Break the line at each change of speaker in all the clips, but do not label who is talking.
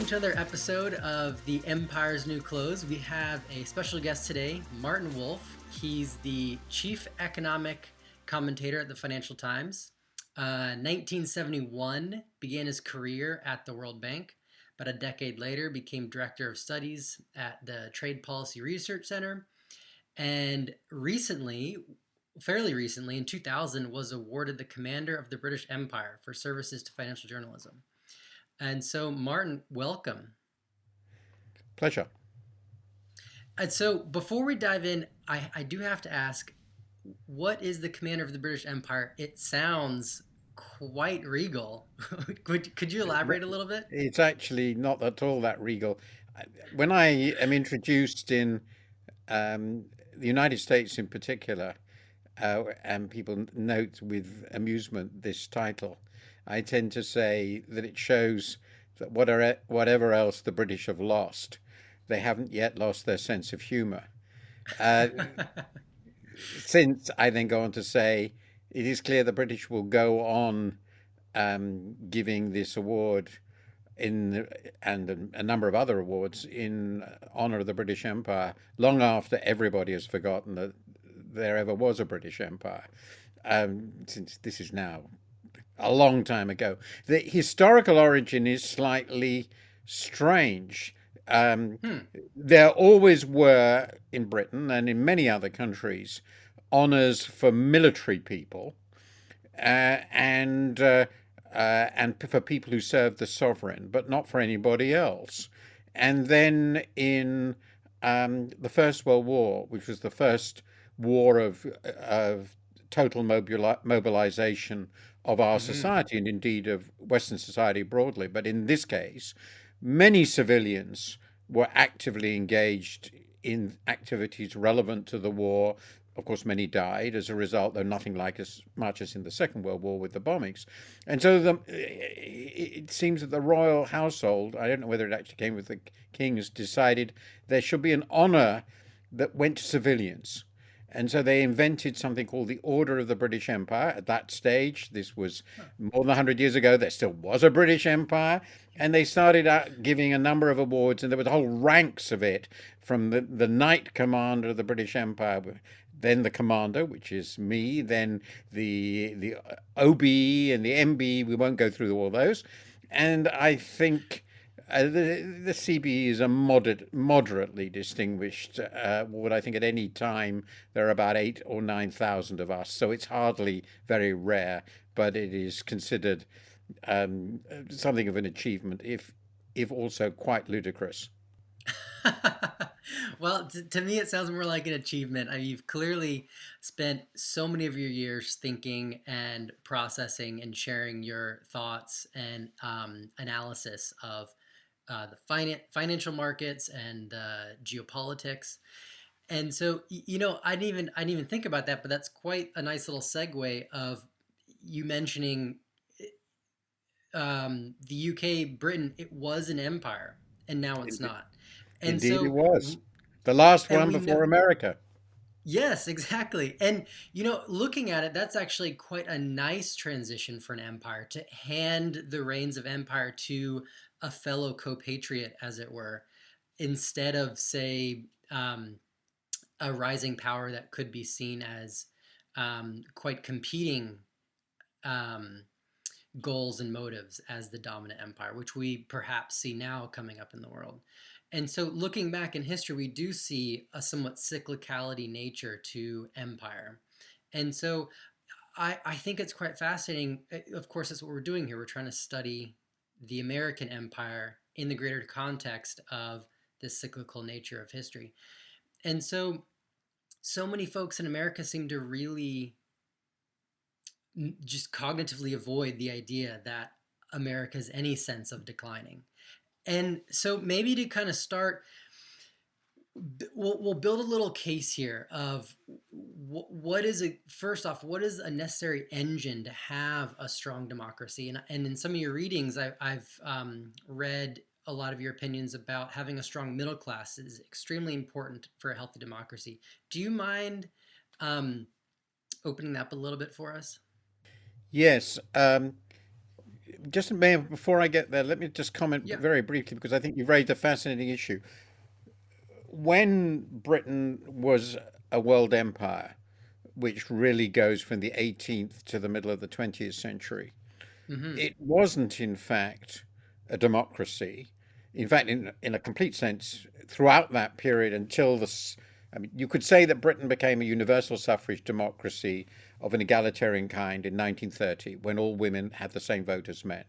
welcome to another episode of The Empire's New Clothes. We have a special guest today, Martin Wolf. He's the chief economic commentator at the Financial Times. Uh, 1971 began his career at the World Bank. About a decade later, became director of studies at the Trade Policy Research Center, and recently, fairly recently, in 2000, was awarded the Commander of the British Empire for services to financial journalism. And so, Martin, welcome.
Pleasure.
And so, before we dive in, I, I do have to ask what is the commander of the British Empire? It sounds quite regal. could, could you elaborate a little bit?
It's actually not at all that regal. When I am introduced in um, the United States in particular, uh, and people note with amusement this title, I tend to say that it shows that whatever, whatever else the British have lost, they haven't yet lost their sense of humor. Uh, since I then go on to say, it is clear the British will go on um, giving this award in and a number of other awards in honor of the British Empire long after everybody has forgotten that there ever was a British Empire. Um, since this is now a long time ago. The historical origin is slightly strange. Um, hmm. There always were in Britain and in many other countries honors for military people uh, and uh, uh, and for people who served the sovereign, but not for anybody else. And then in um, the First World War, which was the first war of of total mobili- mobilization of our mm-hmm. society and indeed of Western society broadly. But in this case, many civilians were actively engaged in activities relevant to the war. Of course, many died as a result, though nothing like as much as in the Second World War with the bombings. And so the, it seems that the royal household, I don't know whether it actually came with the kings, decided there should be an honor that went to civilians and so they invented something called the Order of the British Empire. At that stage, this was more than 100 years ago, there still was a British Empire. And they started out giving a number of awards, and there were whole ranks of it from the, the Knight Commander of the British Empire, then the Commander, which is me, then the, the OBE and the MBE. We won't go through all those. And I think uh, the, the CBE is a moderate, moderately distinguished uh, award. I think at any time there are about eight or nine thousand of us, so it's hardly very rare, but it is considered um, something of an achievement, if if also quite ludicrous.
well, to, to, me, it sounds more like an achievement. I mean, you've clearly spent so many of your years thinking and processing and sharing your thoughts and um, analysis of uh, the finan- financial markets and uh, geopolitics. And so, you know, I didn't even I didn't even think about that, but that's quite a nice little segue of you mentioning um, the UK, Britain. It was an empire, and now it's not.
And Indeed, so, it was the last one before know, America.
Yes, exactly. And you know, looking at it, that's actually quite a nice transition for an empire to hand the reins of empire to a fellow compatriot, as it were, instead of, say, um, a rising power that could be seen as um, quite competing um, goals and motives as the dominant empire, which we perhaps see now coming up in the world. And so, looking back in history, we do see a somewhat cyclicality nature to empire. And so, I, I think it's quite fascinating. Eh, of course, that's what we're doing here. We're trying to study the American empire in the greater context of this cyclical nature of history. And so, so many folks in America seem to really just cognitively avoid the idea that America has any sense of declining. And so, maybe to kind of start, we'll, we'll build a little case here of what is a first off what is a necessary engine to have a strong democracy and, and in some of your readings I, have um, read a lot of your opinions about having a strong middle class is extremely important for a healthy democracy do you mind um, opening that up a little bit for us
yes um, just before I get there, let me just comment
Yeah.
very briefly because I think you've raised a fascinating issue. When Britain was a world empire, which really goes from the 18th to the middle of the 20th century,
hmm
it wasn't, in fact, a democracy. In fact, in, in a complete sense, throughout that period until this, I mean, you could say that Britain became a universal suffrage democracy of an egalitarian kind in 1930 when all women had the same vote as men.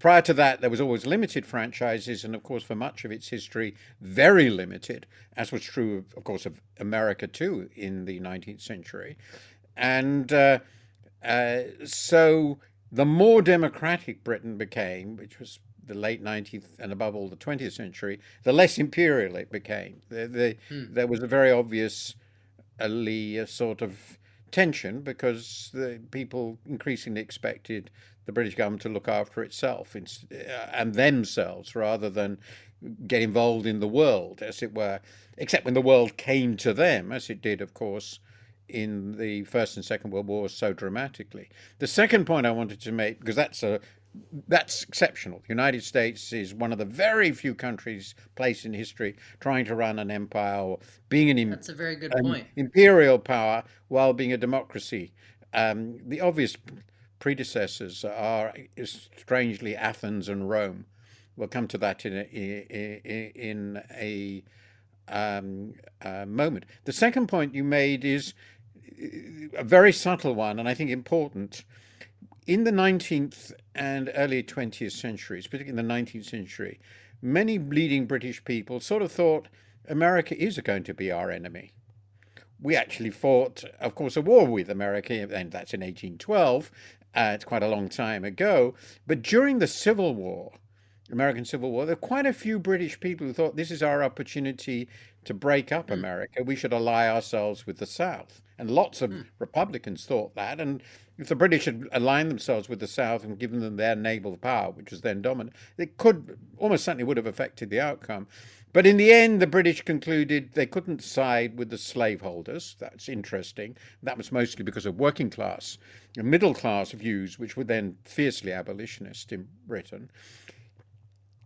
Prior to that, there was always limited franchises, and of course, for much of its history, very limited, as was true, of course, of America too in the 19th century. And uh, uh, so the more democratic Britain became, which was the late 19th and above all the 20th century, the less imperial it became. The, the,
Hmm.
there was a very obvious a sort of tension because the people increasingly expected the British government to look after itself uh, and themselves rather than get involved in the world, as it were, except when the world came to them, as it did, of course, in the First and Second World Wars so dramatically. The second point I wanted to make, because that's a that's exceptional. The United States is one of the very few countries placed in history trying to run an empire or being an,
That's a very good point.
imperial power while being a democracy. Um, the obvious predecessors are strangely Athens and Rome. We'll come to that in a, in, in a um, uh, moment. The second point you made is a very subtle one, and I think important. In the 19th and early 20th centuries, particularly in the 19th century, many leading British people sort of thought America is going to be our enemy. We actually fought, of course, a war with America, and that's in 1812. Uh, it's quite a long time ago. But during the Civil War, American Civil War, there were quite a few British people who thought this is our opportunity to break up
Mm,
America. We should ally ourselves with the South. And lots of
mm,
Republicans thought that. And if the British had aligned themselves with the South and given them their naval power, which was then dominant, it could almost certainly would have affected the outcome. But in the end, the British concluded they couldn't side with the slaveholders. That's interesting. That was mostly because of working class and middle class views, which were then fiercely abolitionist in Britain.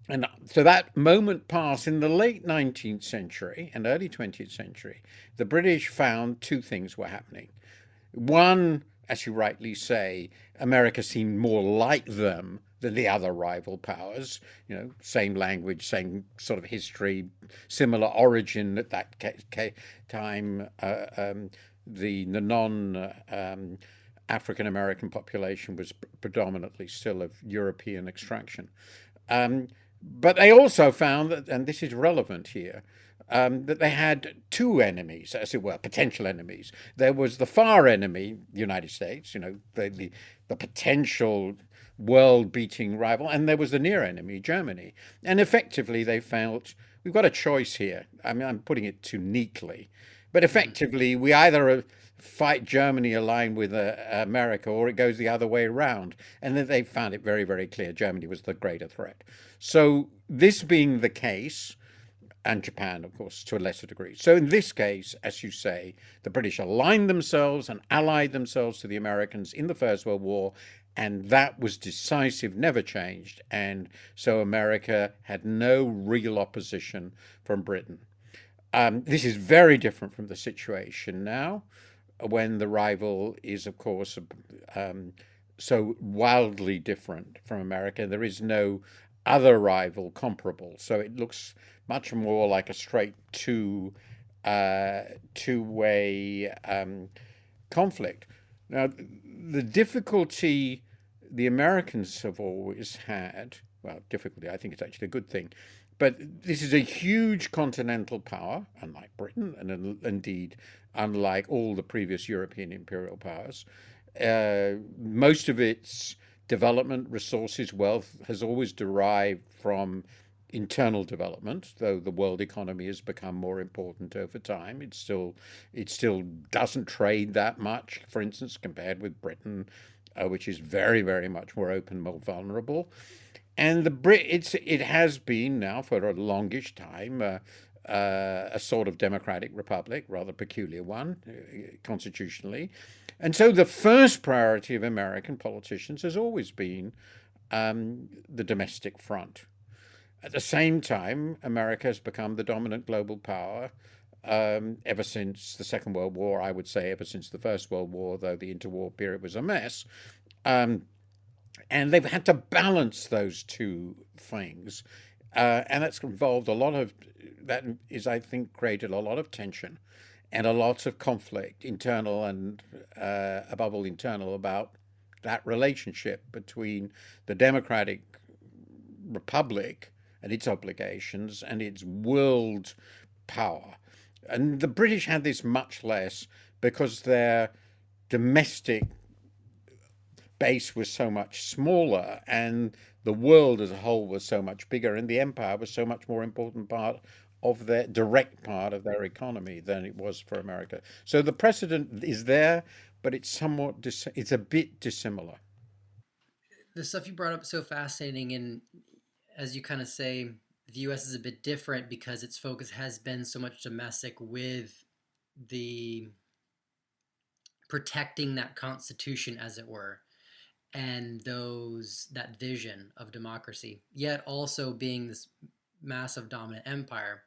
And so that moment passed in the late 19th century and early 20th century. The British found two things were happening. One, as you rightly say, America seemed more like them than the other rival powers. You know, same language, same sort of history, similar origin at that time. Uh, um, the, the non um, African American population was predominantly still of European extraction. Um, but they also found that, and this is relevant here, um, that they had two enemies, as it were, potential enemies. There was the far enemy, the United States, you know, the, the, the potential world beating rival, and there was the near enemy, Germany. And effectively, they felt we've got a choice here. I mean, I'm putting it too neatly, but
mm.
effectively, we either fight Germany aligned with uh, America or it goes the other way around. And then they found it very, very clear Germany was the greater threat. So, this being the case, and Japan, of course, to a lesser degree. So, in this case, as you say, the British aligned themselves and allied themselves to the Americans in the First World War, and that was decisive, never changed. And so, America had no real opposition from Britain. Um, this is very different from the situation now, when the rival is, of course, um, so wildly different from America. There is no other rival comparable, so it looks much more like a straight two uh, two way um, conflict. Now, the difficulty the Americans have always had, well, difficulty, I think it's actually a good thing, but this is a huge continental power, unlike Britain, and in- indeed, unlike all the previous European imperial powers. Uh, most of its development, resources, wealth has always derived from internal development, though the world economy has become more important over time. It still it still doesn't trade that much, for instance, compared with Britain, uh, which is very, very much more open, more vulnerable. And the Brit, it's it has been now for a longish time uh, uh, a sort of democratic republic, rather peculiar one uh, constitutionally. And so the first priority of American politicians has always been um, the domestic front. At the same time, America has become the dominant global power um, ever since the Second World War, I would say ever since the First World War, though the interwar period was a mess. Um, and they've had to balance those two things. Uh, and that's involved a lot of, that is, I think, created a lot of tension and a lot of conflict, internal and uh, above all internal, about that relationship between the democratic republic and its obligations and its world power. And the British had this much less because their domestic base was so much smaller and the world as a whole was so much bigger and the empire was so much more important part of their direct part of their economy than it was for America. So the precedent is there, but it's somewhat it's a bit dissimilar.
The stuff you brought up is so fascinating, and as you kind of say, the U.S. is a bit different because its focus has been so much domestic with the protecting that constitution, as it were, and those that vision of democracy, yet also being this massive dominant empire.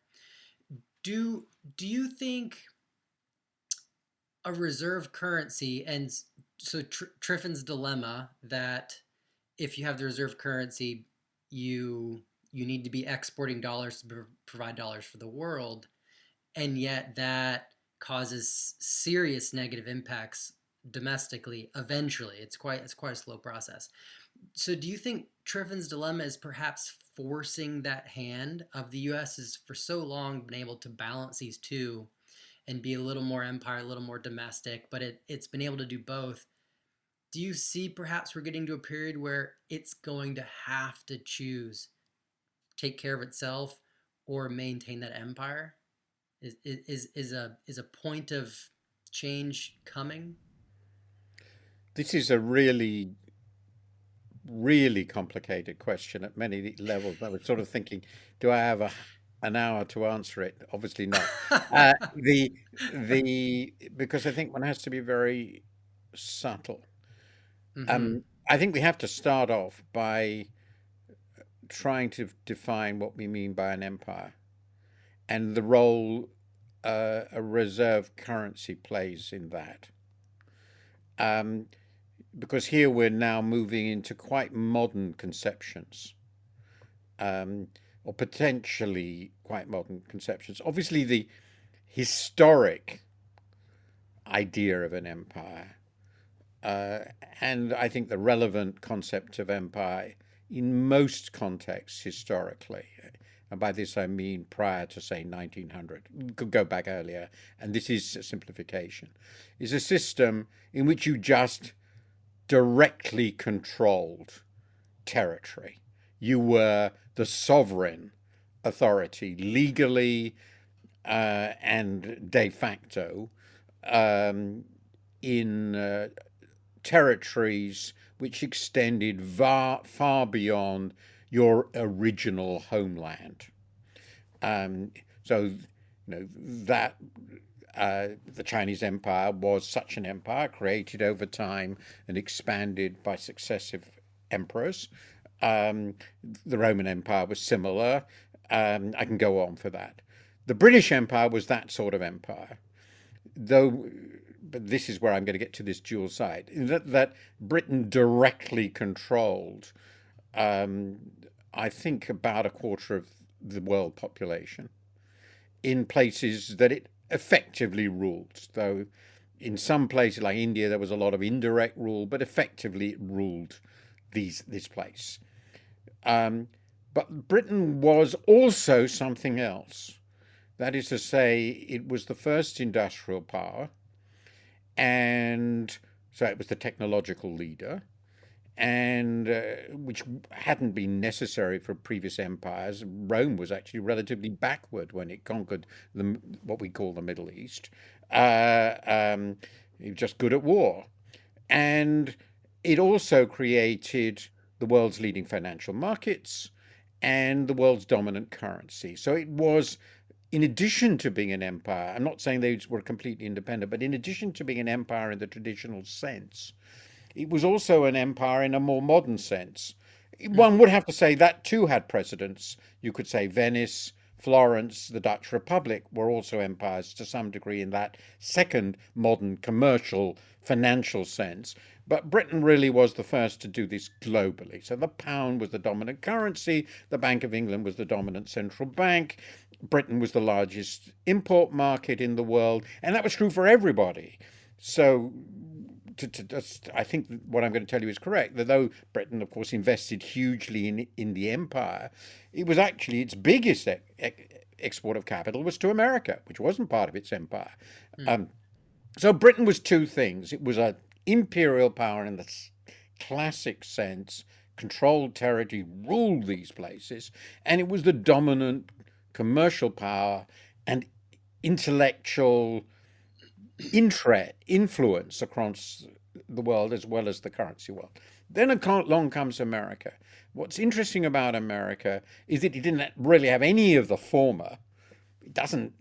Do do you think a reserve currency and so Tr- Triffin's dilemma that if you have the reserve currency, you you need to be exporting dollars to provide dollars for the world, and yet that causes serious negative impacts domestically eventually it's quite it's quite a slow process so do you think Triffin's dilemma is perhaps forcing that hand of the US has for so long been able to balance these two and be a little more empire a little more domestic but it, it's been able to do both do you see perhaps we're getting to a period where it's going to have to choose take care of itself or maintain that empire? Is is is a is a point of change coming?
This is a really really complicated question at many levels. I was sort of thinking, do I have a an hour to answer it? Obviously not. uh, the the because I think one has to be very subtle. Mm-hmm. Um, I think we have to start off by trying to define what we mean by an empire and the role uh, a reserve currency plays in that. Um, because here we're now moving into quite modern conceptions, um, or potentially quite modern conceptions. Obviously, the historic idea of an empire, uh, and I think the relevant concept of empire in most contexts historically, and by this I mean prior to, say, 1900, could go back earlier, and this is a simplification, is a system in which you just directly controlled territory. You were the sovereign authority, legally uh, and de facto, um, in uh, territories which extended far, far beyond your original homeland. Um, so, you know, that uh, the Chinese Empire was such an empire created over time and expanded by successive emperors. Um, the Roman Empire was similar. Um, I can go on for that. The British Empire was that sort of empire, though but this is where I'm going to get to this dual side that, that Britain directly controlled, um, I think, about a quarter of the world population in places that it effectively ruled. Though in some places like India, there was a lot of indirect rule, but effectively it ruled these this place. Um, but Britain was also something else. That is to say, it was the first industrial power and so it was the technological leader, and uh, which hadn't been necessary for previous empires. Rome was actually relatively backward when it conquered the what we call the Middle East. Uh, um, it was just good at war, and it also created the world's leading financial markets and the world's dominant currency. So it was in addition to being an empire, I'm not saying they were completely independent, but in addition to being an empire in the traditional sense, it was also an empire in a more modern sense. Hmm. One would have to say that too had precedents. You could say Venice, Florence, the Dutch Republic were also empires to some degree in that second modern commercial financial sense. But Britain really was the first to do this globally. So the pound was the dominant currency, the Bank of England was the dominant central bank, Britain was the largest import market in the world, and that was true for everybody. So to, to just, I think what I'm going to tell you is correct. That though Britain, of course, invested hugely in in the empire, it was actually its biggest e- e- export of capital was to America, which wasn't part of its empire. Mm. Um, so Britain was two things. It was an imperial power in the classic sense, controlled territory, ruled these places, and it was the dominant commercial power and intellectual interest, influence across the world as well as the currency world. Then along comes America. What's interesting about America is that it didn't really have any of the former. It doesn't.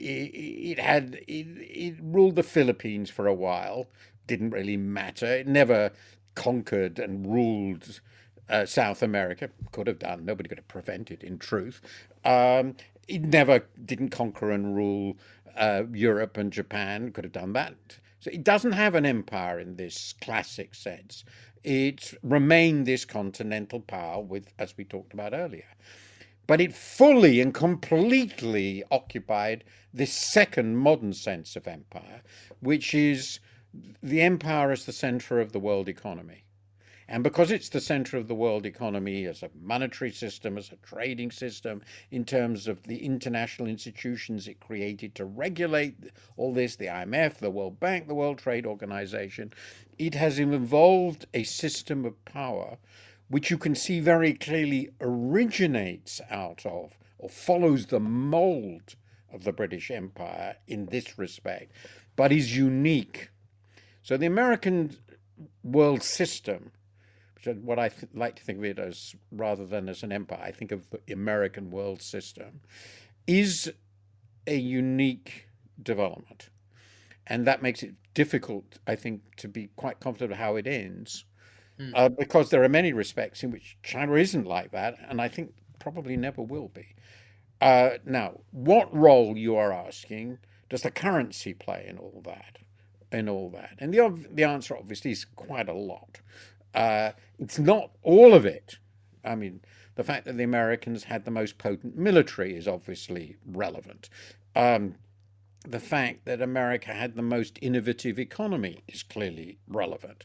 It, had it, it ruled the Philippines for a while. Didn't really matter. It never conquered and ruled uh, South America. Could have done. Nobody could have prevented. In truth, um, it never didn't conquer and rule uh, Europe and Japan could have done that. So it doesn't have an empire in this classic sense. It remained this continental power with, as we talked about earlier. But it fully and completely occupied this second modern sense of empire, which is the empire as the center of the world economy. And because it's the center of the world economy as a monetary system, as a trading system, in terms of the international institutions it created to regulate all this, the IMF, the World Bank, the World Trade Organization, it has evolved a system of power which you can see very clearly originates out of or follows the mold of the British Empire in this respect, but is unique. So the American world system what I th- like to think of it as rather than as an empire, I think of the American world system, is a unique development. And that makes it difficult, I think, to be quite confident of how it ends, mm. uh, because there are many respects in which China isn't like that, and I think probably never will be. Uh, now, what role you are asking does the currency play in all that? In all that, and the the answer obviously is quite a lot. Uh, it's not all of it. I mean, the fact that the Americans had the most potent military is obviously relevant. Um, the fact that America had the most innovative economy is clearly relevant.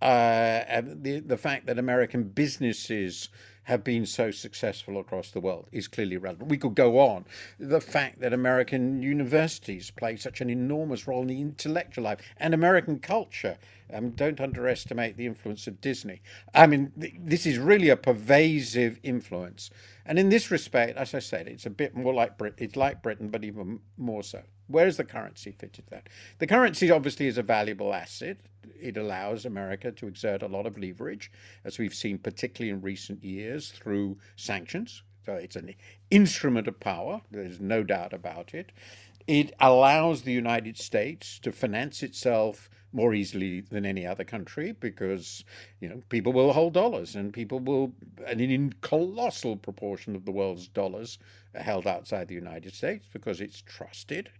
Uh, the the fact that American businesses have been so successful across the world is clearly relevant. We could go on. The fact that American universities play such an enormous role in the intellectual life and American culture. Um, don't underestimate the influence of Disney. I mean, th- this is really a pervasive influence. And in this respect, as I said, it's a bit more like Brit. It's like Britain, but even more so. Where is the currency fit into that? The currency obviously is a valuable asset. It allows America to exert a lot of leverage, as we've seen, particularly in recent years, through sanctions. So it's an instrument of power. There's no doubt about it. It allows the United States to finance itself more easily than any other country because you know people will hold dollars and people will and in colossal proportion of the world's dollars are held outside the United States because it's trusted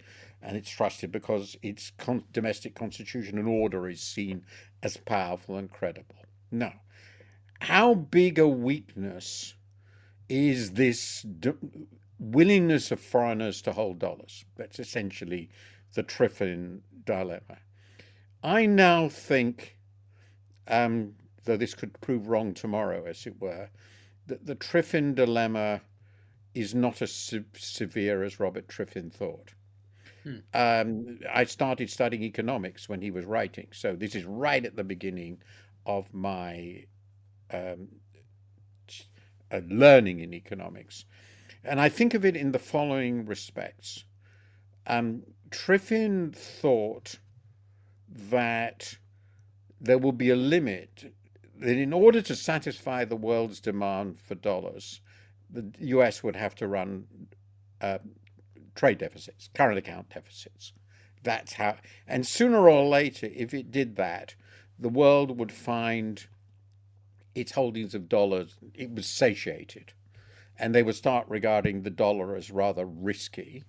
and it's trusted because its con- domestic constitution and order is seen as powerful and credible. Now, how big a weakness is this willingness of foreigners to hold dollars? That's essentially the Triffin dilemma. I now think, um, though this could prove wrong tomorrow, as it were, that the Triffin dilemma is not as se- severe as Robert Triffin thought. Hmm. Um, I started studying economics when he was writing, so this is right at the beginning of my um, uh, learning in economics. And I think of it in the following respects. Um, Triffin thought that there will be a limit, that in order to satisfy the world's demand for dollars, the US would have to run uh, trade deficits, current account deficits. That's how, and sooner or later, if it did that, the world would find its holdings of dollars, it was satiated. And they would start regarding the dollar as rather risky.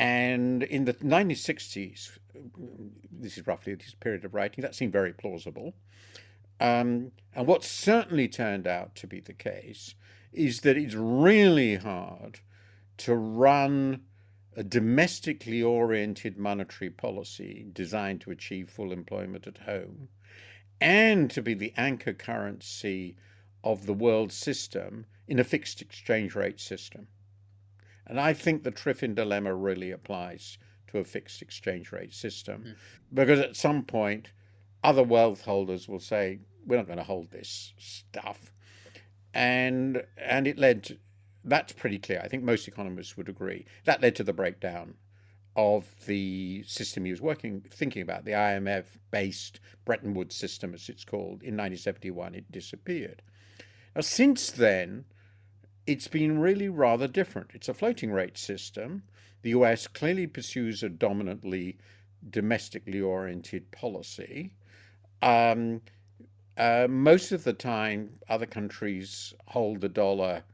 And in the 1960s, this is roughly this period of writing, that seemed very plausible. Um, and what certainly turned out to be the case is that it's really hard to run a domestically oriented monetary policy designed to achieve full employment at home and to be the anchor currency of the world system in a fixed exchange rate system. And I think the Triffin dilemma really applies to a fixed exchange rate system mm. because at some point, other wealth holders will say, we're not going to hold this stuff. And, and it led to, that's pretty clear. I think most economists would agree. That led to the breakdown of the system he was working, thinking about, the IMF based Bretton Woods system, as it's called. In 1971, it disappeared. Now, since then, it's been really rather different. It's a floating rate system. The US clearly pursues a dominantly domestically oriented policy. Um, uh, most of the time, other countries hold the dollar,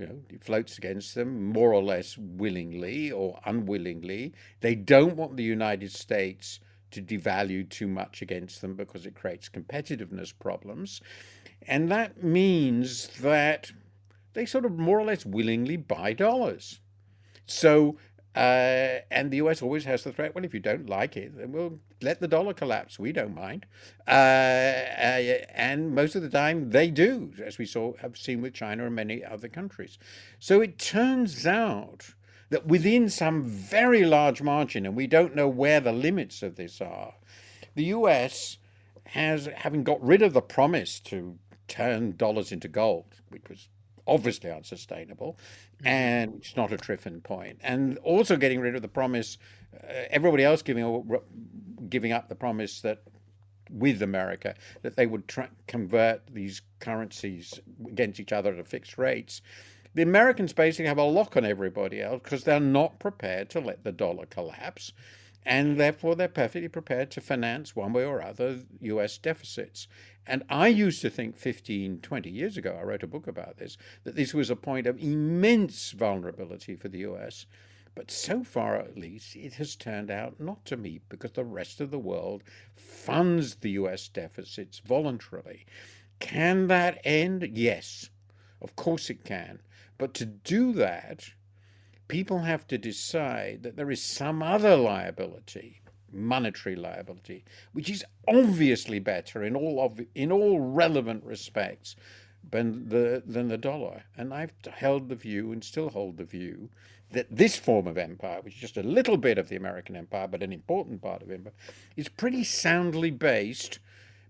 you know, it floats against them more or less willingly or unwillingly. They don't want the United States to devalue too much against them because it creates competitiveness problems. And that means that they sort of more or less willingly buy dollars. So uh, and the US always has the threat well, if you don't like it, then we'll let the dollar collapse. We don't mind. Uh, uh, and most of the time they do, as we saw, have seen with China and many other countries. So it turns out that within some very large margin, and we don't know where the limits of this are, the US has, having got rid of the promise to turn dollars into gold, which was obviously unsustainable, mm-hmm. and it's not a Triffin point. And also getting rid of the promise, uh, everybody else giving giving up the promise that with America that they would convert these currencies against each other at fixed rates. The Americans basically have a lock on everybody else because they're not prepared to let the dollar collapse. And therefore, they're perfectly prepared to finance one way or other US deficits. And I used to think 15, 20 years ago, I wrote a book about this, that this was a point of immense vulnerability for the US. But so far, at least, it has turned out not to be because the rest of the world funds the US deficits voluntarily. Can that end? Yes, of course it can. But to do that, people have to decide that there is some other liability monetary liability, which is obviously better in all of in all relevant respects than the than the dollar. And I've held the view and still hold the view that this form of empire, which is just a little bit of the American empire, but an important part of empire, is pretty soundly based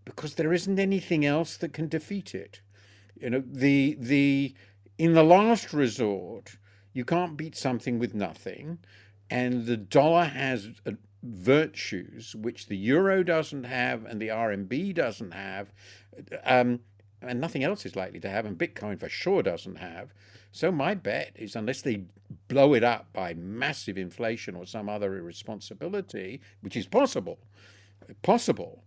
because there isn't anything else that can defeat it. You know, the the in the last resort, you can't beat something with nothing, and the dollar has a, virtues which the euro doesn't have and the RMB doesn't have, um, and nothing else is likely to have, and Bitcoin for sure doesn't have. So my bet is unless they blow it up by massive inflation or some other irresponsibility, which is possible, possible,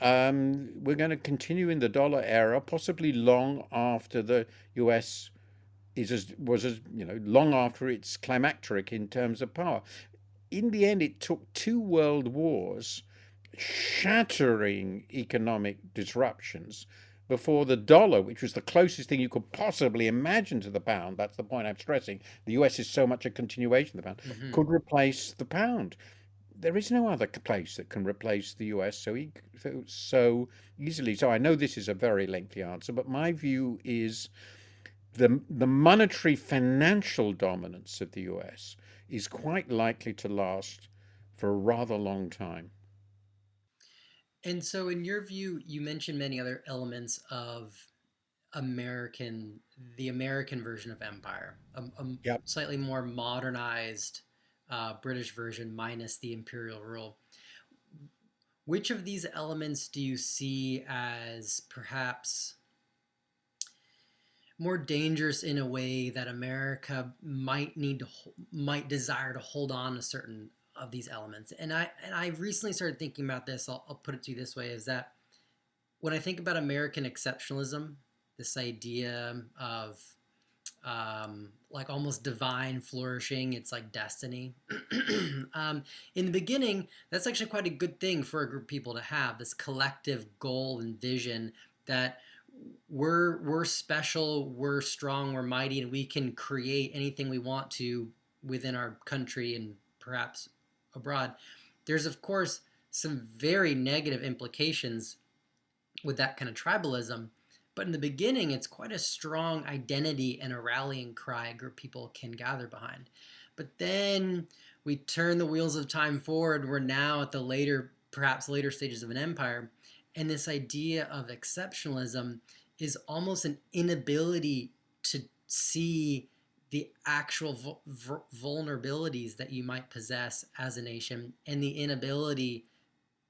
um, we're going to continue in the dollar era, possibly long after the U.S. is as was as you know long after its climacteric in terms of power in the end, it took two world wars, shattering economic disruptions, before the dollar, which was the closest thing you could possibly imagine to the pound, that's the point I'm stressing. The US is so much a continuation of the pound, mm-hmm. could replace the pound. There is no other place that can replace the US so, e- so easily. So I know this is a very lengthy answer, but my view is the, the monetary financial dominance of the US is quite likely to last for a rather long time.
And so, in your view, you mentioned many other elements of American, the American version of empire, a, a yep. slightly more modernized uh, British version minus the imperial rule. Which of these elements do you see as perhaps more dangerous in a way that America might need to might desire to hold on to certain of these elements. And I and I recently started thinking about this. I'll, I'll put it to you this way: is that when I think about American exceptionalism, this idea of um, like almost divine flourishing. It's like destiny. um, in the beginning, that's actually quite a good thing for a group of people to have this collective goal and vision that we're we're special, we're strong, we're mighty, and we can create anything we want to within our country and perhaps abroad. There's of course some very negative implications with that kind of tribalism but in the beginning, it's quite a strong identity and a rallying cry a group people can gather behind. But then we turn the wheels of time forward. We're now at the later, perhaps later stages of an empire. And this idea of exceptionalism is almost an inability to see the actual vulnerabilities that you might possess as a nation and the inability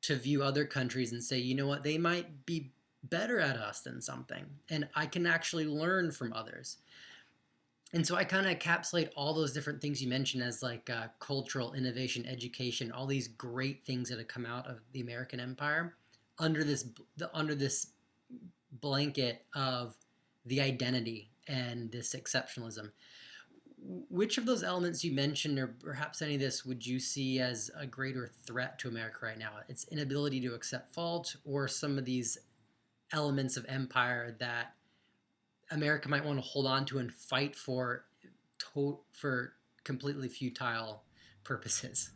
to view other countries and say, you know what, they might be better at us than something and I can actually learn from others. And so I kind of encapsulate all those different things you mentioned as like uh, cultural innovation, education, all these great things that have come out of the American Empire under this under this blanket of the identity and this exceptionalism. Which of those elements you mentioned, or perhaps any of this, would you see as a greater threat to America right now? Its inability to accept fault, or some of these elements of empire that America might want to hold on to and fight for to- for completely futile purposes.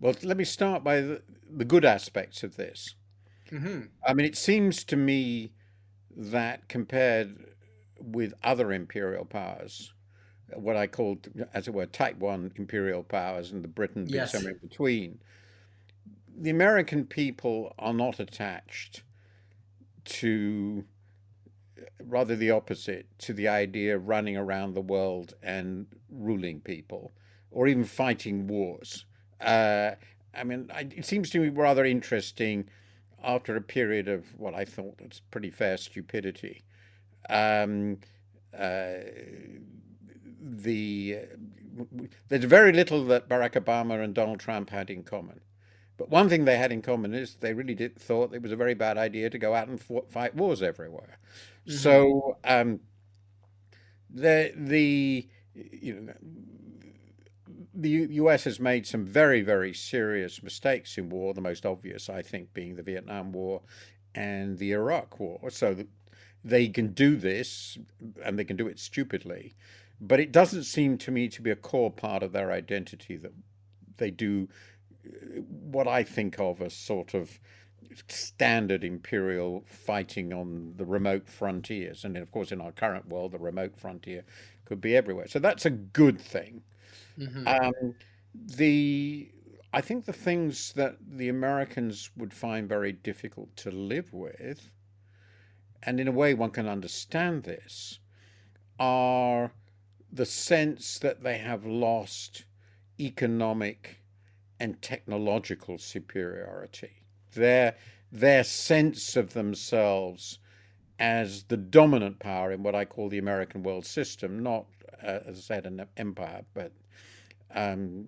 Well, let me start by the, the good aspects of this. Mm-hmm. I mean, it seems to me that compared with other imperial powers, what I called, as it were, type one imperial powers and the Britain being yes. somewhere in between, the American people are not attached to rather the opposite to the idea of running around the world and ruling people or even fighting wars. Uh, I mean, I, it seems to me rather interesting after a period of what I thought was pretty fair stupidity. Um, uh, the uh, there's very little that Barack Obama and Donald Trump had in common. But one thing they had in common is they really did thought it was a very bad idea to go out and fought, fight wars everywhere. Mm-hmm. So um, the the you know the U.S. has made some very very serious mistakes in war. The most obvious, I think, being the Vietnam War and the Iraq War. So they can do this, and they can do it stupidly. But it doesn't seem to me to be a core part of their identity that they do uh, what I think of as sort of standard imperial fighting on the remote frontiers. And of course, in our current world, the remote frontier could be everywhere. So that's a good thing. Mm-hmm. Um, the I think the things that the Americans would find very difficult to live with, and in a way one can understand this, are the sense that they have lost economic and technological superiority. Their, their sense of themselves as the dominant power in what I call the American world system, not, uh, as I said, an empire, but um,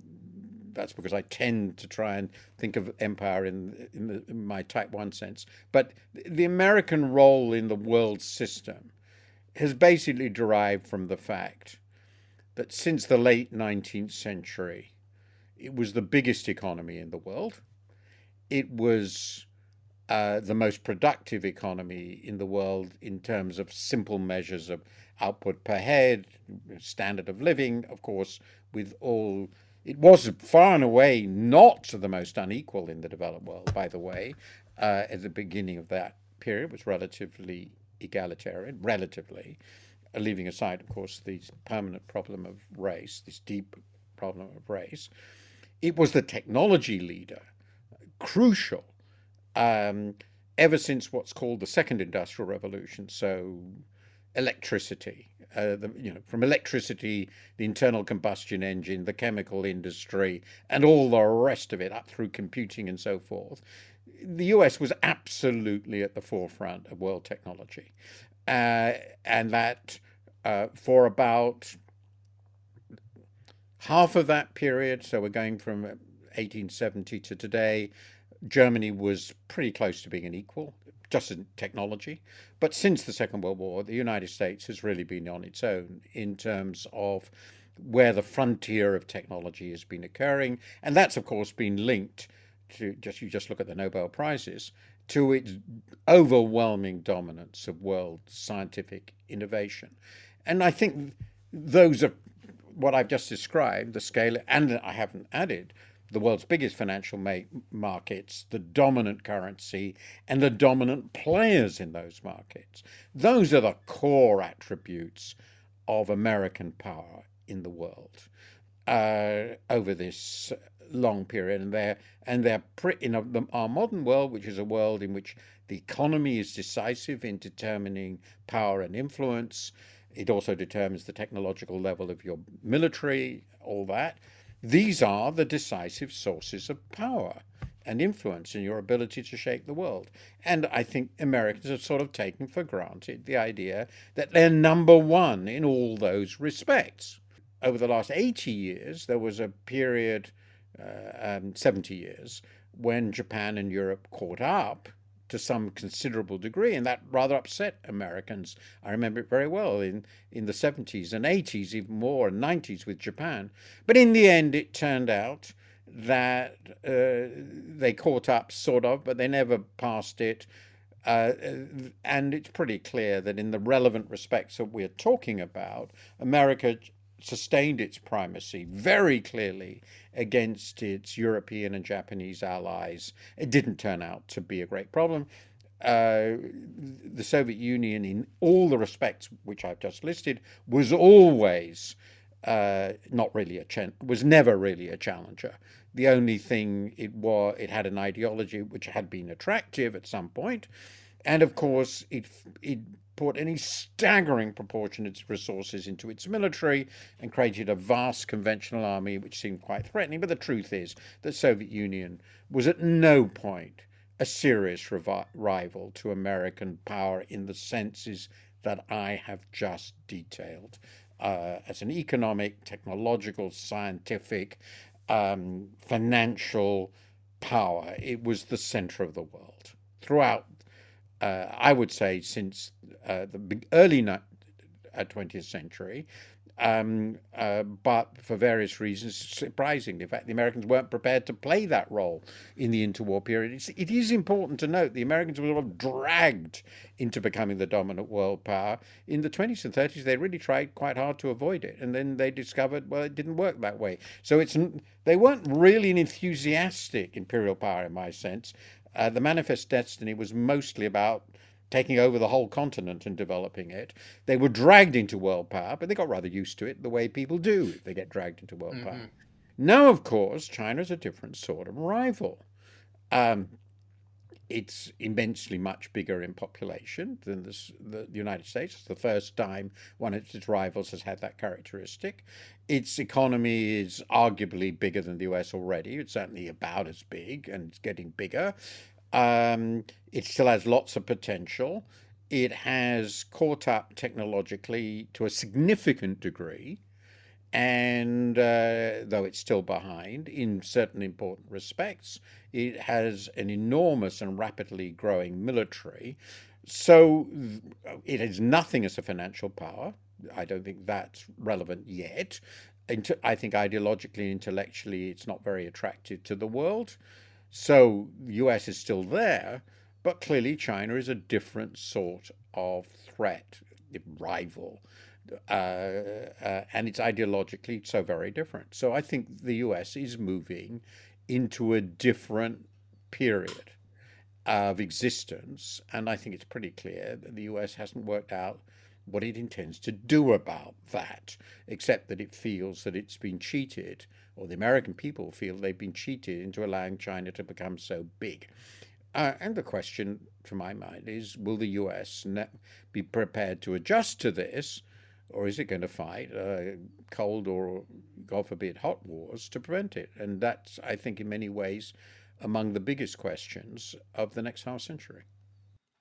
that's because I tend to try and think of empire in, in, the, in my type one sense. But the American role in the world system has basically derived from the fact that since the late 19th century, it was the biggest economy in the world. It was uh, the most productive economy in the world in terms of simple measures of output per head, standard of living, of course, with all. It was far and away not the most unequal in the developed world, by the way. Uh, at the beginning of that period, was relatively egalitarian, relatively, uh, leaving aside, of course, the permanent problem of race, this deep problem of race. It was the technology leader, crucial, um, ever since what's called the second industrial revolution. So, electricity, uh, the, you know, from electricity, the internal combustion engine, the chemical industry, and all the rest of it, up through computing and so forth. The US was absolutely at the forefront of world technology. Uh, and that uh, for about half of that period, so we're going from 1870 to today, Germany was pretty close to being an equal, just in technology. But since the Second World War, the United States has really been on its own in terms of where the frontier of technology has been occurring. And that's, of course, been linked to just you just look at the Nobel Prizes to its overwhelming dominance of world scientific innovation. And I think those are what I've just described the scale, and I haven't added the world's biggest financial ma- markets, the dominant currency, and the dominant players in those markets. Those are the core attributes of American power in the world uh, over this long period, and they're and they're pre- in a, the, our modern world, which is a world in which the economy is decisive in determining power and influence. It also determines the technological level of your military, all that. These are the decisive sources of power and influence in your ability to shape the world. And I think Americans have sort of taken for granted the idea that they're number one in all those respects. Over the last 80 years, there was a period uh, um, 70 years when Japan and Europe caught up to some considerable degree, and that rather upset Americans. I remember it very well in, in the 70s and 80s, even more, and 90s with Japan. But in the end, it turned out that uh, they caught up, sort of, but they never passed it. Uh, and it's pretty clear that in the relevant respects that we're talking about, America sustained its primacy very clearly against its European and Japanese allies. It didn't turn out to be a great problem. Uh, the Soviet Union, in all the respects which I've just listed, was always uh, not really a ch- was never really a challenger. The only thing it was, it had an ideology which had been attractive at some point, and of course it it put any staggering proportion of its resources into its military and created a vast conventional army which seemed quite threatening. But the truth is, the Soviet Union was at no point a serious rival to American power in the senses that I have just detailed. Uh, as an economic, technological, scientific, um, financial power, it was the center of the world throughout uh, I would say, since uh, the early 20th century. Um, uh, but for various reasons, surprisingly, in fact, the Americans weren't prepared to play that role in the interwar period. It's, it is important to note the Americans were sort of dragged into becoming the dominant world power. In the 20s and 30s, they really tried quite hard to avoid it, and then they discovered, well, it didn't work that way. So it's they weren't really an enthusiastic imperial power, in my sense. Uh, the Manifest Destiny was mostly about taking over the whole continent and developing it. They were dragged into world power, but they got rather used to it the way people do if they get dragged into world mm-hmm. power. Now, of course, China's a different sort of rival. Um, it's immensely much bigger in population than this, the, the, United States. It's the first time one of its rivals has had that characteristic. Its economy is arguably bigger than the US already. It's certainly about as big and it's getting bigger. Um, it still has lots of potential. It has caught up technologically to a significant degree and uh, though it's still behind in certain important respects, it has an enormous and rapidly growing military. So it has nothing as a financial power. I don't think that's relevant yet. I think ideologically, and intellectually, it's not very attractive to the world. So the US is still there, but clearly China is a different sort of threat, rival uh, uh, and it's ideologically so very different. So I think the US is moving into a different period of existence, and I think it's pretty clear that the US hasn't worked out what it intends to do about that, except that it feels that it's been cheated, or the American people feel they've been cheated into allowing China to become so big. Uh, and the question, to my mind, is will the US be prepared to adjust to this? Or is it going to fight uh, cold or, God forbid, hot wars to prevent it? And that's, I think, in many ways, among the biggest questions of the next half century.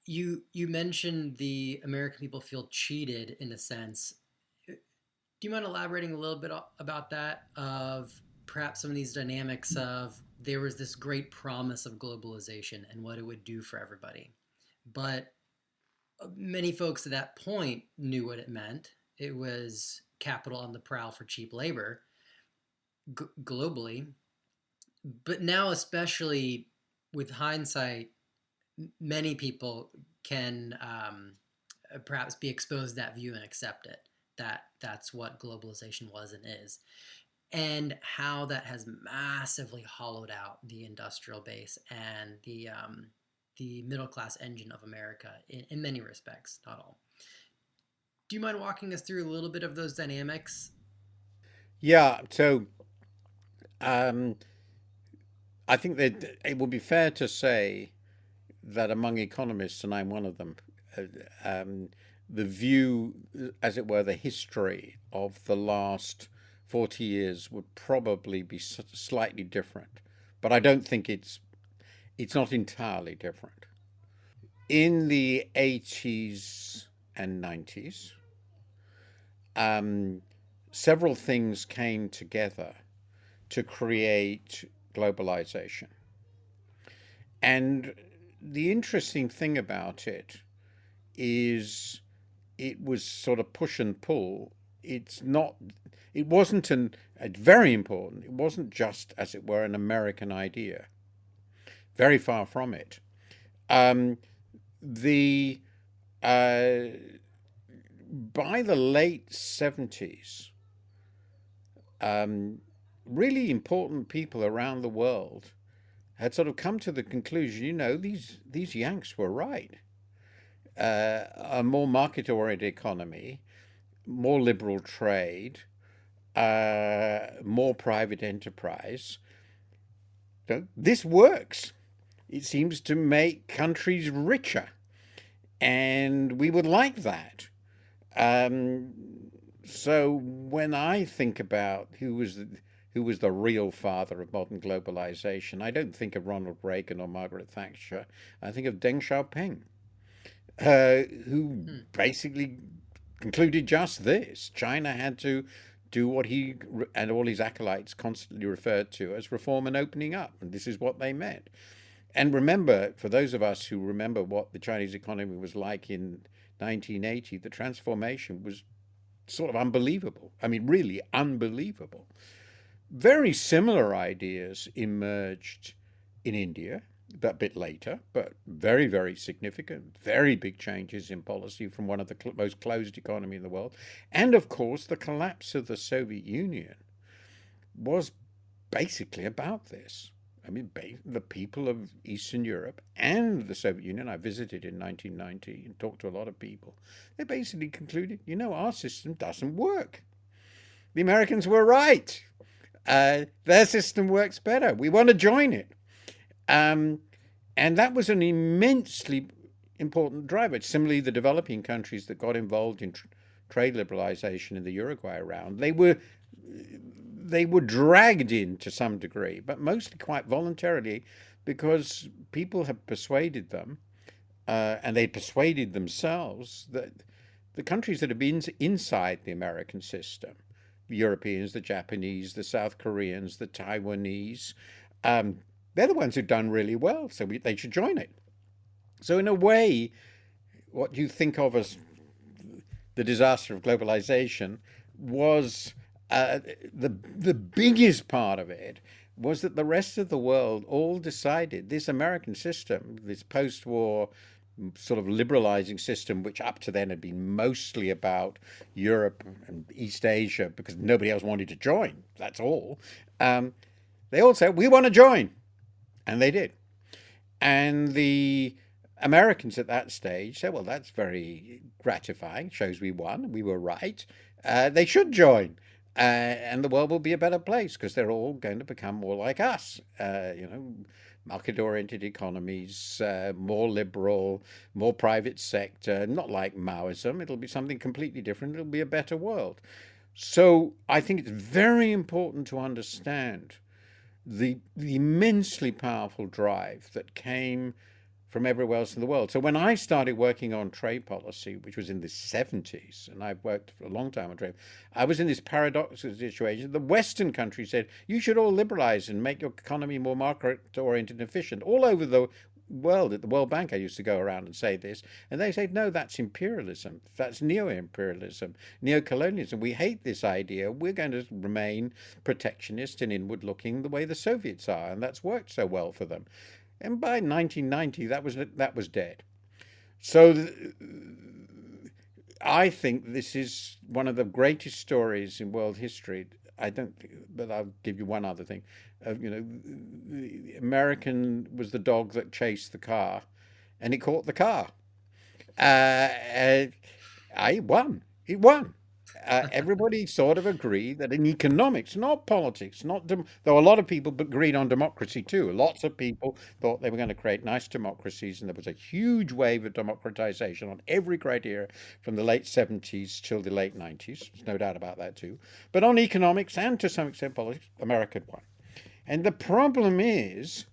You you mentioned the American people feel cheated in a sense. Do you mind elaborating a little bit about that? Of perhaps some of these dynamics of there was this great promise of globalization and what it would do for everybody. But uh, many folks at that point knew what it meant. It was capital on the prowl for cheap labor g- globally. But now, especially with hindsight, many people can um, perhaps be exposed to that view and accept it that that's what globalization was and is and how that has massively hollowed out the industrial base and the um, the middle class engine of America in, in many respects, not all. Do you mind walking us through a little bit of those dynamics?
Yeah, so um, I think that it would be fair to say that among economists, and I'm one of them, uh, um, the view, as it were, the history of the last 40 years would probably be slightly different. But I don't think it's it's not entirely different. In the 80s and 90s, um, several things came together to create globalization. And the interesting thing about it is it was sort of push and pull. It's not, it wasn't an, very important, it wasn't just, as it were, an American idea. Very far from it. Um, the, uh, by the late 70s, um, really important people around the world had sort of come to the conclusion, you know, these these Yanks were right. Uh, a more market-oriented economy, more liberal trade, uh, more private enterprise. This works. It seems to make countries richer, and we would like that. Um, so when I think about who was the, who was the real father of modern globalization. I don't think of Ronald Reagan or Margaret Thatcher. I think of Deng Xiaoping, uh, who hmm. basically concluded just this China had to do what he and all his acolytes constantly referred to as reform and opening up. And this is what they meant. And remember, for those of us who remember what the Chinese economy was like in 1980, the transformation was sort of unbelievable. I mean, really unbelievable. Very similar ideas emerged in India a bit later, but very, very significant, very big changes in policy from one of the cl- most closed economy in the world. And of course, the collapse of the Soviet Union was basically about this. I mean, the people of Eastern Europe and the Soviet Union, I visited in 1990 and talked to a lot of people, they basically concluded, you know, our system doesn't work. The Americans were right uh, their system works better. We want to join it. Um, and that was an immensely important driver. Similarly, the developing countries that got involved in tr- trade liberalization in the Uruguay round, they were they were dragged in to some degree, but mostly quite voluntarily, because people had persuaded them, uh, and they persuaded themselves that the countries that have been inside the American system the Europeans, the Japanese, the South Koreans, the Taiwanese. Um, they're the ones who've done really well, so we, they should join it. So, in a way, what you think of as the disaster of globalization was uh, the the biggest part of it was that the rest of the world all decided this American system, this post-war sort of liberalizing system, which up to then had been mostly about Europe and East Asia because nobody else wanted to join. That's all. Um, they all said, We want to join. And they did. And the Americans at that stage said, Well, that's very gratifying. Shows we won. We were right. Uh, they should join. Uh, and the world will be a better place because they're all going to become more like us. Uh, you know, market oriented economies, uh, more liberal, more private sector, not like Maoism. It'll be something completely different. It'll be a better world. So I think it's very important to understand the, the immensely powerful drive that came from everywhere else in the world. So when I started working on trade policy, which was in the 70s, and I've worked for a long time on trade, I was in this paradoxical situation. The Western countries said, you should all liberalize and make your economy more market oriented and efficient. All over the world, at the World Bank, I used to go around and say this, and they said, no, that's imperialism. That's neo imperialism, neo colonialism. We hate this idea. We're going to remain protectionist and inward looking the way the Soviets are, and that's worked so well for them. And by 1990, that was that was dead. So I think this is one of the greatest stories in world history. I don't, but I'll give you one other thing. Uh, you know, American was the dog that chased the car, and it caught the car. Uh, I won. It won uh, everybody sort of agreed that in economics, not politics, not dem- though a lot of people agreed on democracy too. Lots of people thought they were going to create nice democracies, and there was a huge wave of democratization on every criteria from the late 70s till the late 90s. There's no doubt about that too. But on economics and to some extent politics, America won. And the problem is.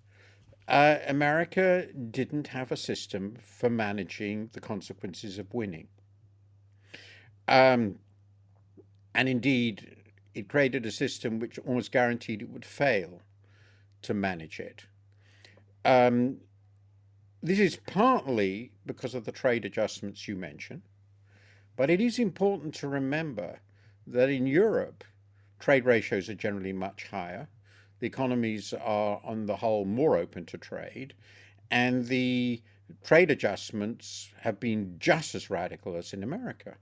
Uh, America didn't have a system for managing the consequences of winning. Um, and indeed, it created a system which almost guaranteed it would fail to manage it. Um, this is partly because of the trade adjustments you mentioned, but it is important to remember that in Europe, trade ratios are generally much higher. The economies are, on the whole, more open to trade, and the trade adjustments have been just as radical as in America.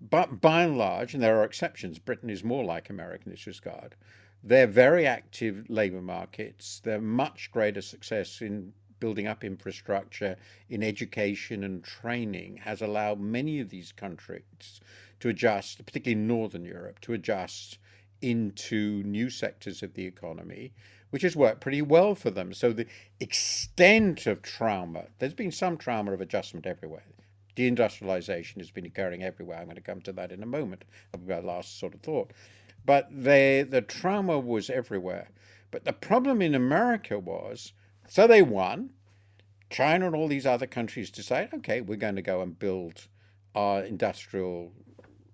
But by and large, and there are exceptions, Britain is more like America in this regard. They're very active labour markets. They're much greater success in building up infrastructure in education and training has allowed many of these countries to adjust, particularly Northern Europe, to adjust into new sectors of the economy, which has worked pretty well for them. So the extent of trauma, there's been some trauma of adjustment everywhere. Deindustrialization has been occurring everywhere. I'm going to come to that in a moment. My last sort of thought. But they, the trauma was everywhere. But the problem in America was so they won. China and all these other countries decide, okay, we're going to go and build our industrial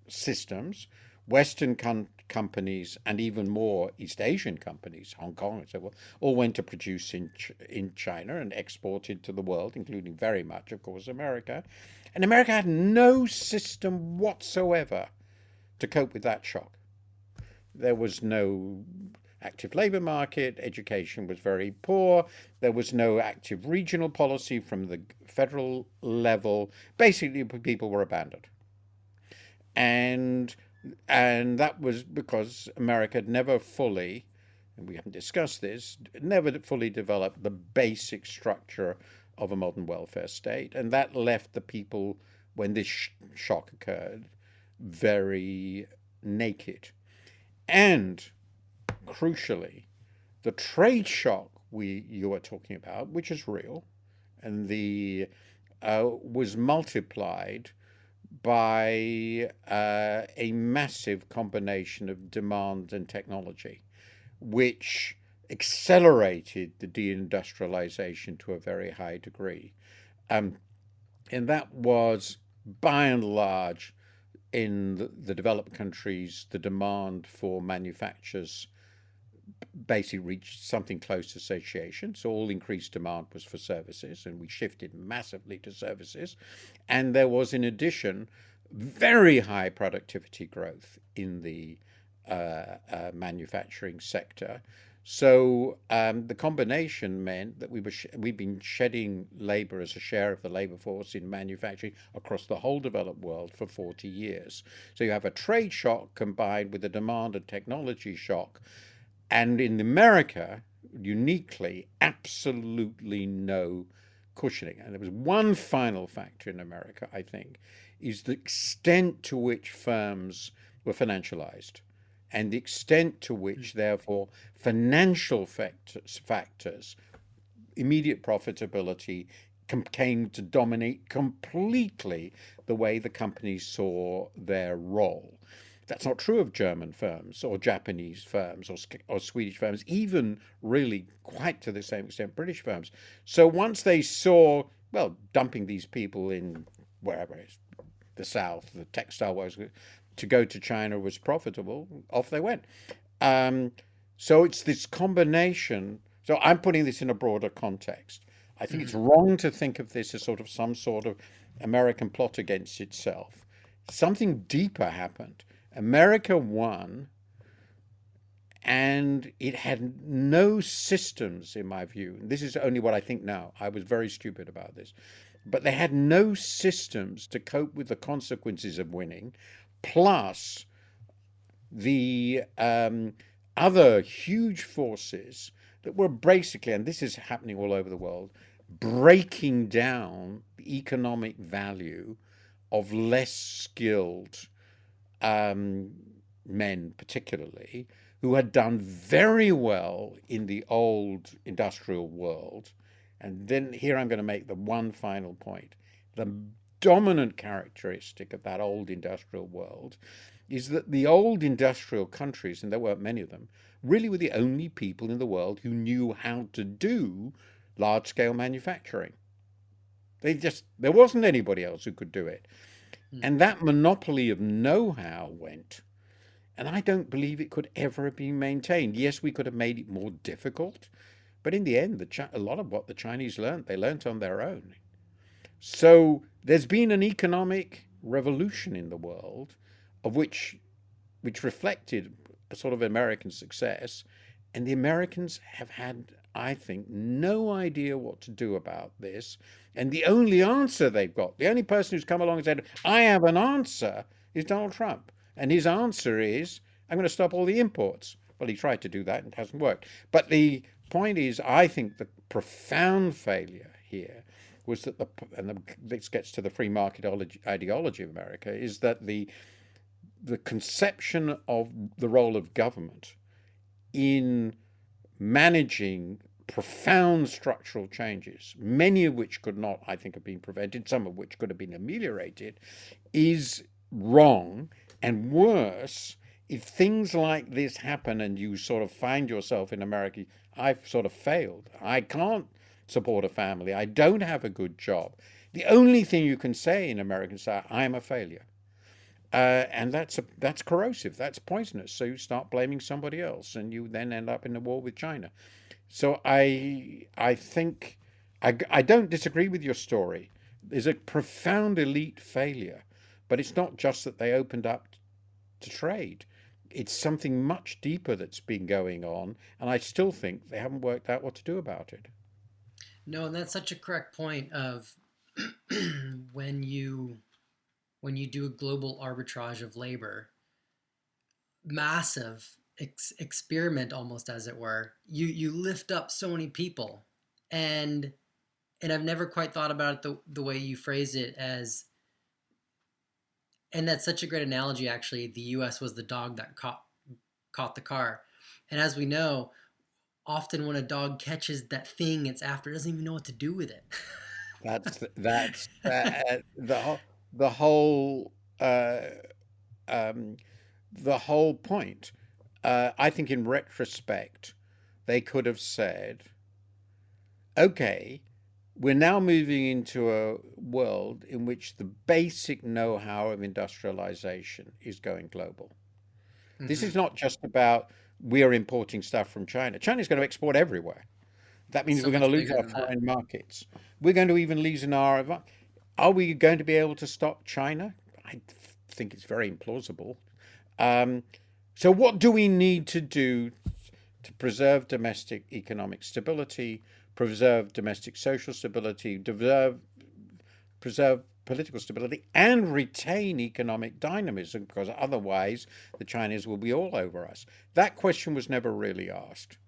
systems. Western com- companies and even more East Asian companies, Hong Kong and so forth, all went to produce in Ch- in China and exported to the world, including very much, of course, America. And America had no system whatsoever to cope with that shock. There was no active labour market, education was very poor, there was no active regional policy from the federal level. Basically, people were abandoned. And and that was because America had never fully, and we haven't discussed this, never fully developed the basic structure of a modern welfare state. And that left the people, when this sh- shock occurred, very naked. And crucially, the trade shock we you are talking about, which is real, and the uh, was multiplied by uh, a massive combination of demand and technology, which accelerated the deindustrialization to a very high degree. Um, and that was, by and large, in the, the developed countries, the demand for manufacturers basically reached something close to satiation. So all increased demand was for services, and we shifted massively to services. And there was, in addition, very high productivity growth in the uh, uh, manufacturing sector, so um, the combination meant that we were we've been shedding labor as a share of the labor force in manufacturing across the whole developed world for 40 years. So you have a trade shock combined with a demand and technology shock. And in America, uniquely, absolutely no cushioning. And there was one final factor in America, I think, is the extent to which firms were financialized and the extent to which, mm. therefore, financial factors, factors immediate profitability, came to dominate completely the way the companies saw their role. That's not true of German firms or Japanese firms or, or Swedish firms, even really quite to the same extent British firms. So once they saw, well, dumping these people in wherever it's the South, the textile was to go to China was profitable, off they went. Um, so it's this combination. So I'm putting this in a broader context. I think mm. it's wrong to think of this as sort of some sort of American plot against itself. Something deeper happened. America won, and it had no systems, in my view. This is only what I think now. I was very stupid about this. But they had no systems to cope with the consequences of winning, plus the um, other huge forces that were basically, and this is happening all over the world, breaking down the economic value of less skilled um, men, particularly, who had done very well in the old industrial world. And then here I'm going to make the one final point. The dominant characteristic of that old industrial world is that the old industrial countries, and there weren't many of them, really were the only people in the world who knew how to do large scale manufacturing. They just, there wasn't anybody else who could do it. Mm. And that monopoly of know how went. And I don't believe it could ever have been maintained. Yes, we could have made it more difficult, but in the end, the a lot of what the Chinese learned, they learned on their own. So there's been an economic revolution in the world, of which, which reflected a sort of American success, and the Americans have had I think, no idea what to do about this. And the only answer they've got, the only person who's come along and said, I have an answer, is Donald Trump. And his answer is, I'm going to stop all the imports. Well, he tried to do that and it hasn't worked. But the point is, I think the profound failure here was that the, and this gets to the free market ideology of America, is that the, the conception of the role of government in managing profound structural changes, many of which could not, I think, have been prevented, some of which could have been ameliorated, is wrong. And worse, if things like this happen and you sort of find yourself in America, I've sort of failed. I can't support a family. I don't have a good job. The only thing you can say in American society, I am a failure. Uh, and that's a, that's corrosive. That's poisonous. So you start blaming somebody else, and you then end up in a war with China. So I I think I, I don't disagree with your story. There's a profound elite failure, but it's not just that they opened up to trade. It's something much deeper that's been going on, and I still think they haven't worked out what to do about it.
No, and that's such a correct point of when you when you do a global arbitrage of labor, massive ex- experiment almost as it were. You you lift up so many people, and and I've never quite thought about it the the way you phrase it as. And that's such a great analogy. Actually, the U.S. was the dog that caught caught the car, and as we know, often when a dog catches that thing it's after, it doesn't even know what to do with it.
that's that's uh, the the whole uh, um, the whole point. Uh, I think in retrospect, they could have said, "Okay, we're now moving into a world in which the basic know-how of industrialization is going global. Mm-hmm. This is mm-hmm. not just about we are importing stuff from China. China's going to export everywhere. That means so we're going to lose our foreign that. markets. We're going to even lose an our are we going to be able to stop China? I think it's very implausible. Um, so, what do we need to do to preserve domestic economic stability, preserve domestic social stability, preserve, preserve political stability, and retain economic dynamism? Because otherwise, the Chinese will be all over us. That question was never really asked,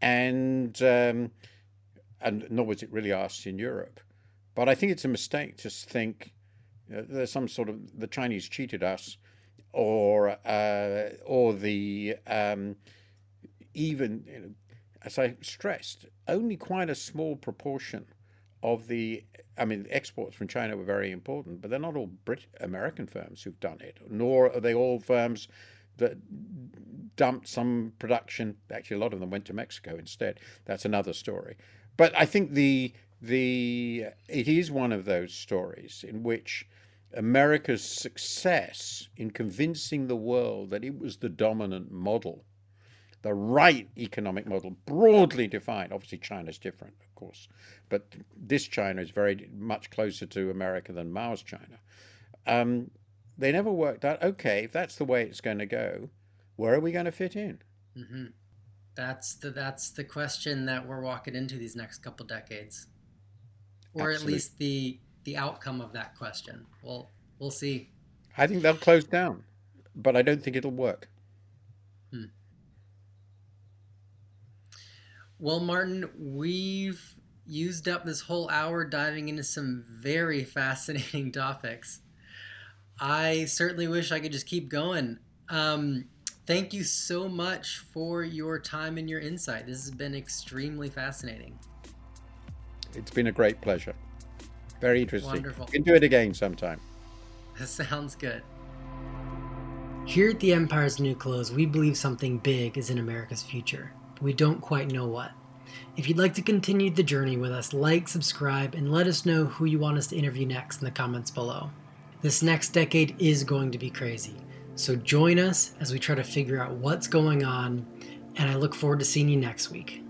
and um, and nor was it really asked in Europe. But I think it's a mistake to think there's some sort of the Chinese cheated us, or uh, or the um, even you know, as I stressed, only quite a small proportion of the I mean, exports from China were very important, but they're not all Brit American firms who've done it, nor are they all firms that dumped some production. Actually, a lot of them went to Mexico instead. That's another story. But I think the the it is one of those stories in which America's success in convincing the world that it was the dominant model the right economic model, broadly defined. Obviously, China's different, course, but this China is very much closer to America than Mao's China. Um, they never worked out. Okay, if that's the way it's going to go, where are we going to fit in?
Mm-hmm. That's the that's the question that we're walking into these next couple decades, or Absolutely. at least the the outcome of that question. Well, we'll see.
I think they'll close down, but I don't think it'll work.
Well, Martin, we've used up this whole hour diving into some very fascinating topics. I certainly wish I could just keep going. Um, thank you so much for your time and your insight. This has been extremely fascinating.
It's been a great pleasure. Very interesting. Wonderful. We can do it again sometime.
That Sounds good. Here at the Empire's New Clothes, we believe something big is in America's future we don't quite know what. If you'd like to continue the journey with us, like, subscribe, and let us know who you want us to interview next in the comments below. This next decade is going to be crazy, so join us as we try to figure out what's going on, and I look forward to seeing you next week.